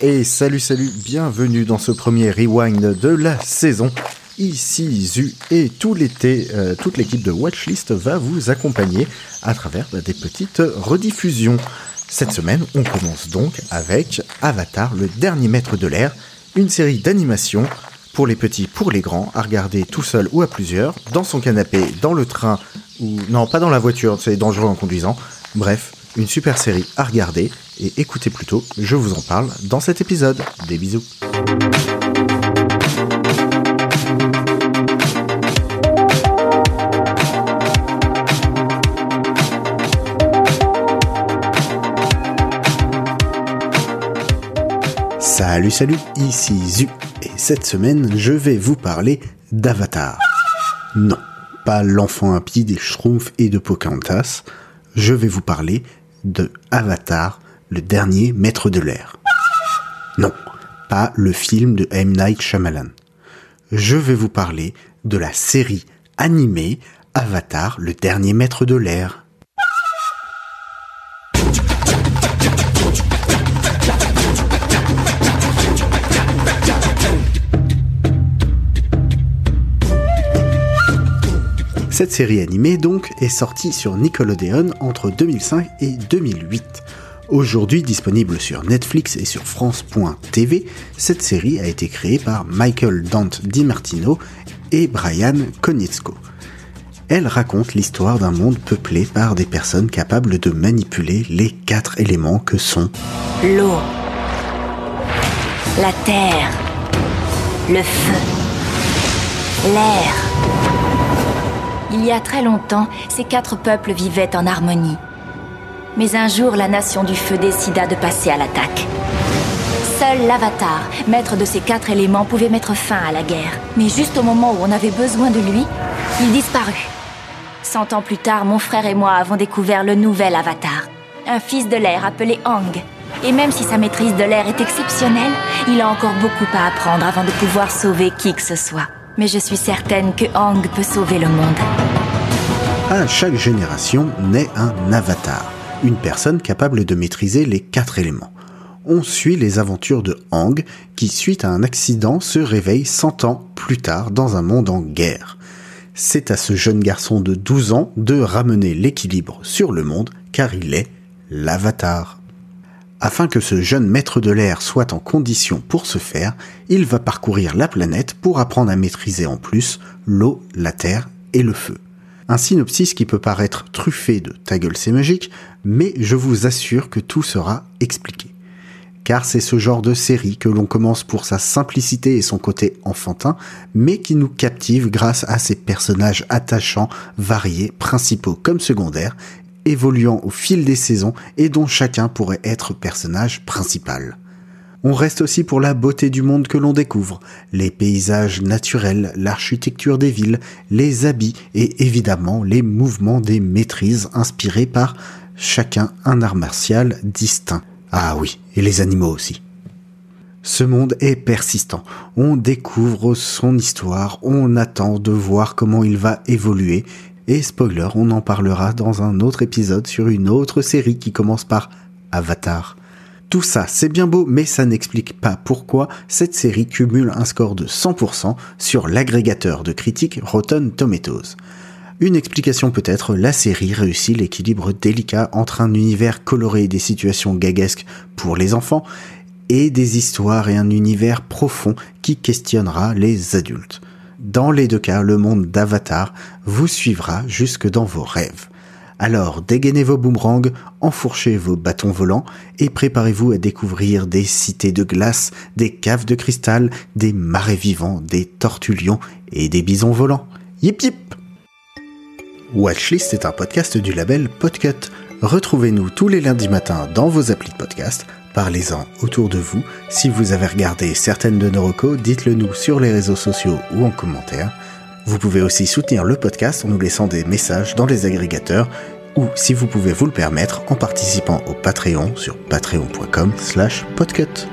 Et salut salut, bienvenue dans ce premier rewind de la saison. Ici Zu et tout l'été, euh, toute l'équipe de Watchlist va vous accompagner à travers bah, des petites rediffusions. Cette semaine, on commence donc avec Avatar, le dernier maître de l'air, une série d'animation pour les petits, pour les grands, à regarder tout seul ou à plusieurs, dans son canapé, dans le train, ou non, pas dans la voiture, c'est dangereux en conduisant. Bref, une super série à regarder et écoutez plutôt, je vous en parle dans cet épisode. Des bisous. Salut salut, ici Zu, et cette semaine je vais vous parler d'Avatar. Non, pas l'enfant impie des Schtroumpfs et de Pocahontas, je vais vous parler de Avatar, le dernier maître de l'air. Non, pas le film de M. Night Shyamalan. Je vais vous parler de la série animée Avatar, le dernier maître de l'air. Cette série animée donc est sortie sur Nickelodeon entre 2005 et 2008. Aujourd'hui disponible sur Netflix et sur France.tv, cette série a été créée par Michael Dante DiMartino et Brian Konietzko. Elle raconte l'histoire d'un monde peuplé par des personnes capables de manipuler les quatre éléments que sont l'eau, la terre, le feu, l'air. Il y a très longtemps, ces quatre peuples vivaient en harmonie. Mais un jour, la nation du feu décida de passer à l'attaque. Seul l'Avatar, maître de ces quatre éléments, pouvait mettre fin à la guerre. Mais juste au moment où on avait besoin de lui, il disparut. Cent ans plus tard, mon frère et moi avons découvert le nouvel Avatar, un fils de l'air appelé Ang. Et même si sa maîtrise de l'air est exceptionnelle, il a encore beaucoup à apprendre avant de pouvoir sauver qui que ce soit. Mais je suis certaine que Ang peut sauver le monde. À chaque génération naît un avatar, une personne capable de maîtriser les quatre éléments. On suit les aventures de Ang, qui suite à un accident se réveille 100 ans plus tard dans un monde en guerre. C'est à ce jeune garçon de 12 ans de ramener l'équilibre sur le monde, car il est l'avatar. Afin que ce jeune maître de l'air soit en condition pour ce faire, il va parcourir la planète pour apprendre à maîtriser en plus l'eau, la terre et le feu. Un synopsis qui peut paraître truffé de ta gueule c'est magique, mais je vous assure que tout sera expliqué. Car c'est ce genre de série que l'on commence pour sa simplicité et son côté enfantin, mais qui nous captive grâce à ses personnages attachants, variés, principaux comme secondaires, évoluant au fil des saisons et dont chacun pourrait être personnage principal. On reste aussi pour la beauté du monde que l'on découvre, les paysages naturels, l'architecture des villes, les habits et évidemment les mouvements des maîtrises inspirés par chacun un art martial distinct. Ah oui, et les animaux aussi. Ce monde est persistant. On découvre son histoire, on attend de voir comment il va évoluer et spoiler, on en parlera dans un autre épisode sur une autre série qui commence par Avatar. Tout ça, c'est bien beau, mais ça n'explique pas pourquoi cette série cumule un score de 100% sur l'agrégateur de critiques Rotten Tomatoes. Une explication peut-être, la série réussit l'équilibre délicat entre un univers coloré et des situations gaguesques pour les enfants et des histoires et un univers profond qui questionnera les adultes. Dans les deux cas, le monde d'Avatar vous suivra jusque dans vos rêves. Alors dégainez vos boomerangs, enfourchez vos bâtons volants et préparez-vous à découvrir des cités de glace, des caves de cristal, des marais vivants, des tortues lions et des bisons volants. Yip yip Watchlist est un podcast du label Podcut. Retrouvez-nous tous les lundis matins dans vos applis de podcast Parlez-en autour de vous. Si vous avez regardé certaines de nos recos, dites-le nous sur les réseaux sociaux ou en commentaire. Vous pouvez aussi soutenir le podcast en nous laissant des messages dans les agrégateurs ou, si vous pouvez vous le permettre, en participant au Patreon sur patreon.com slash podcut.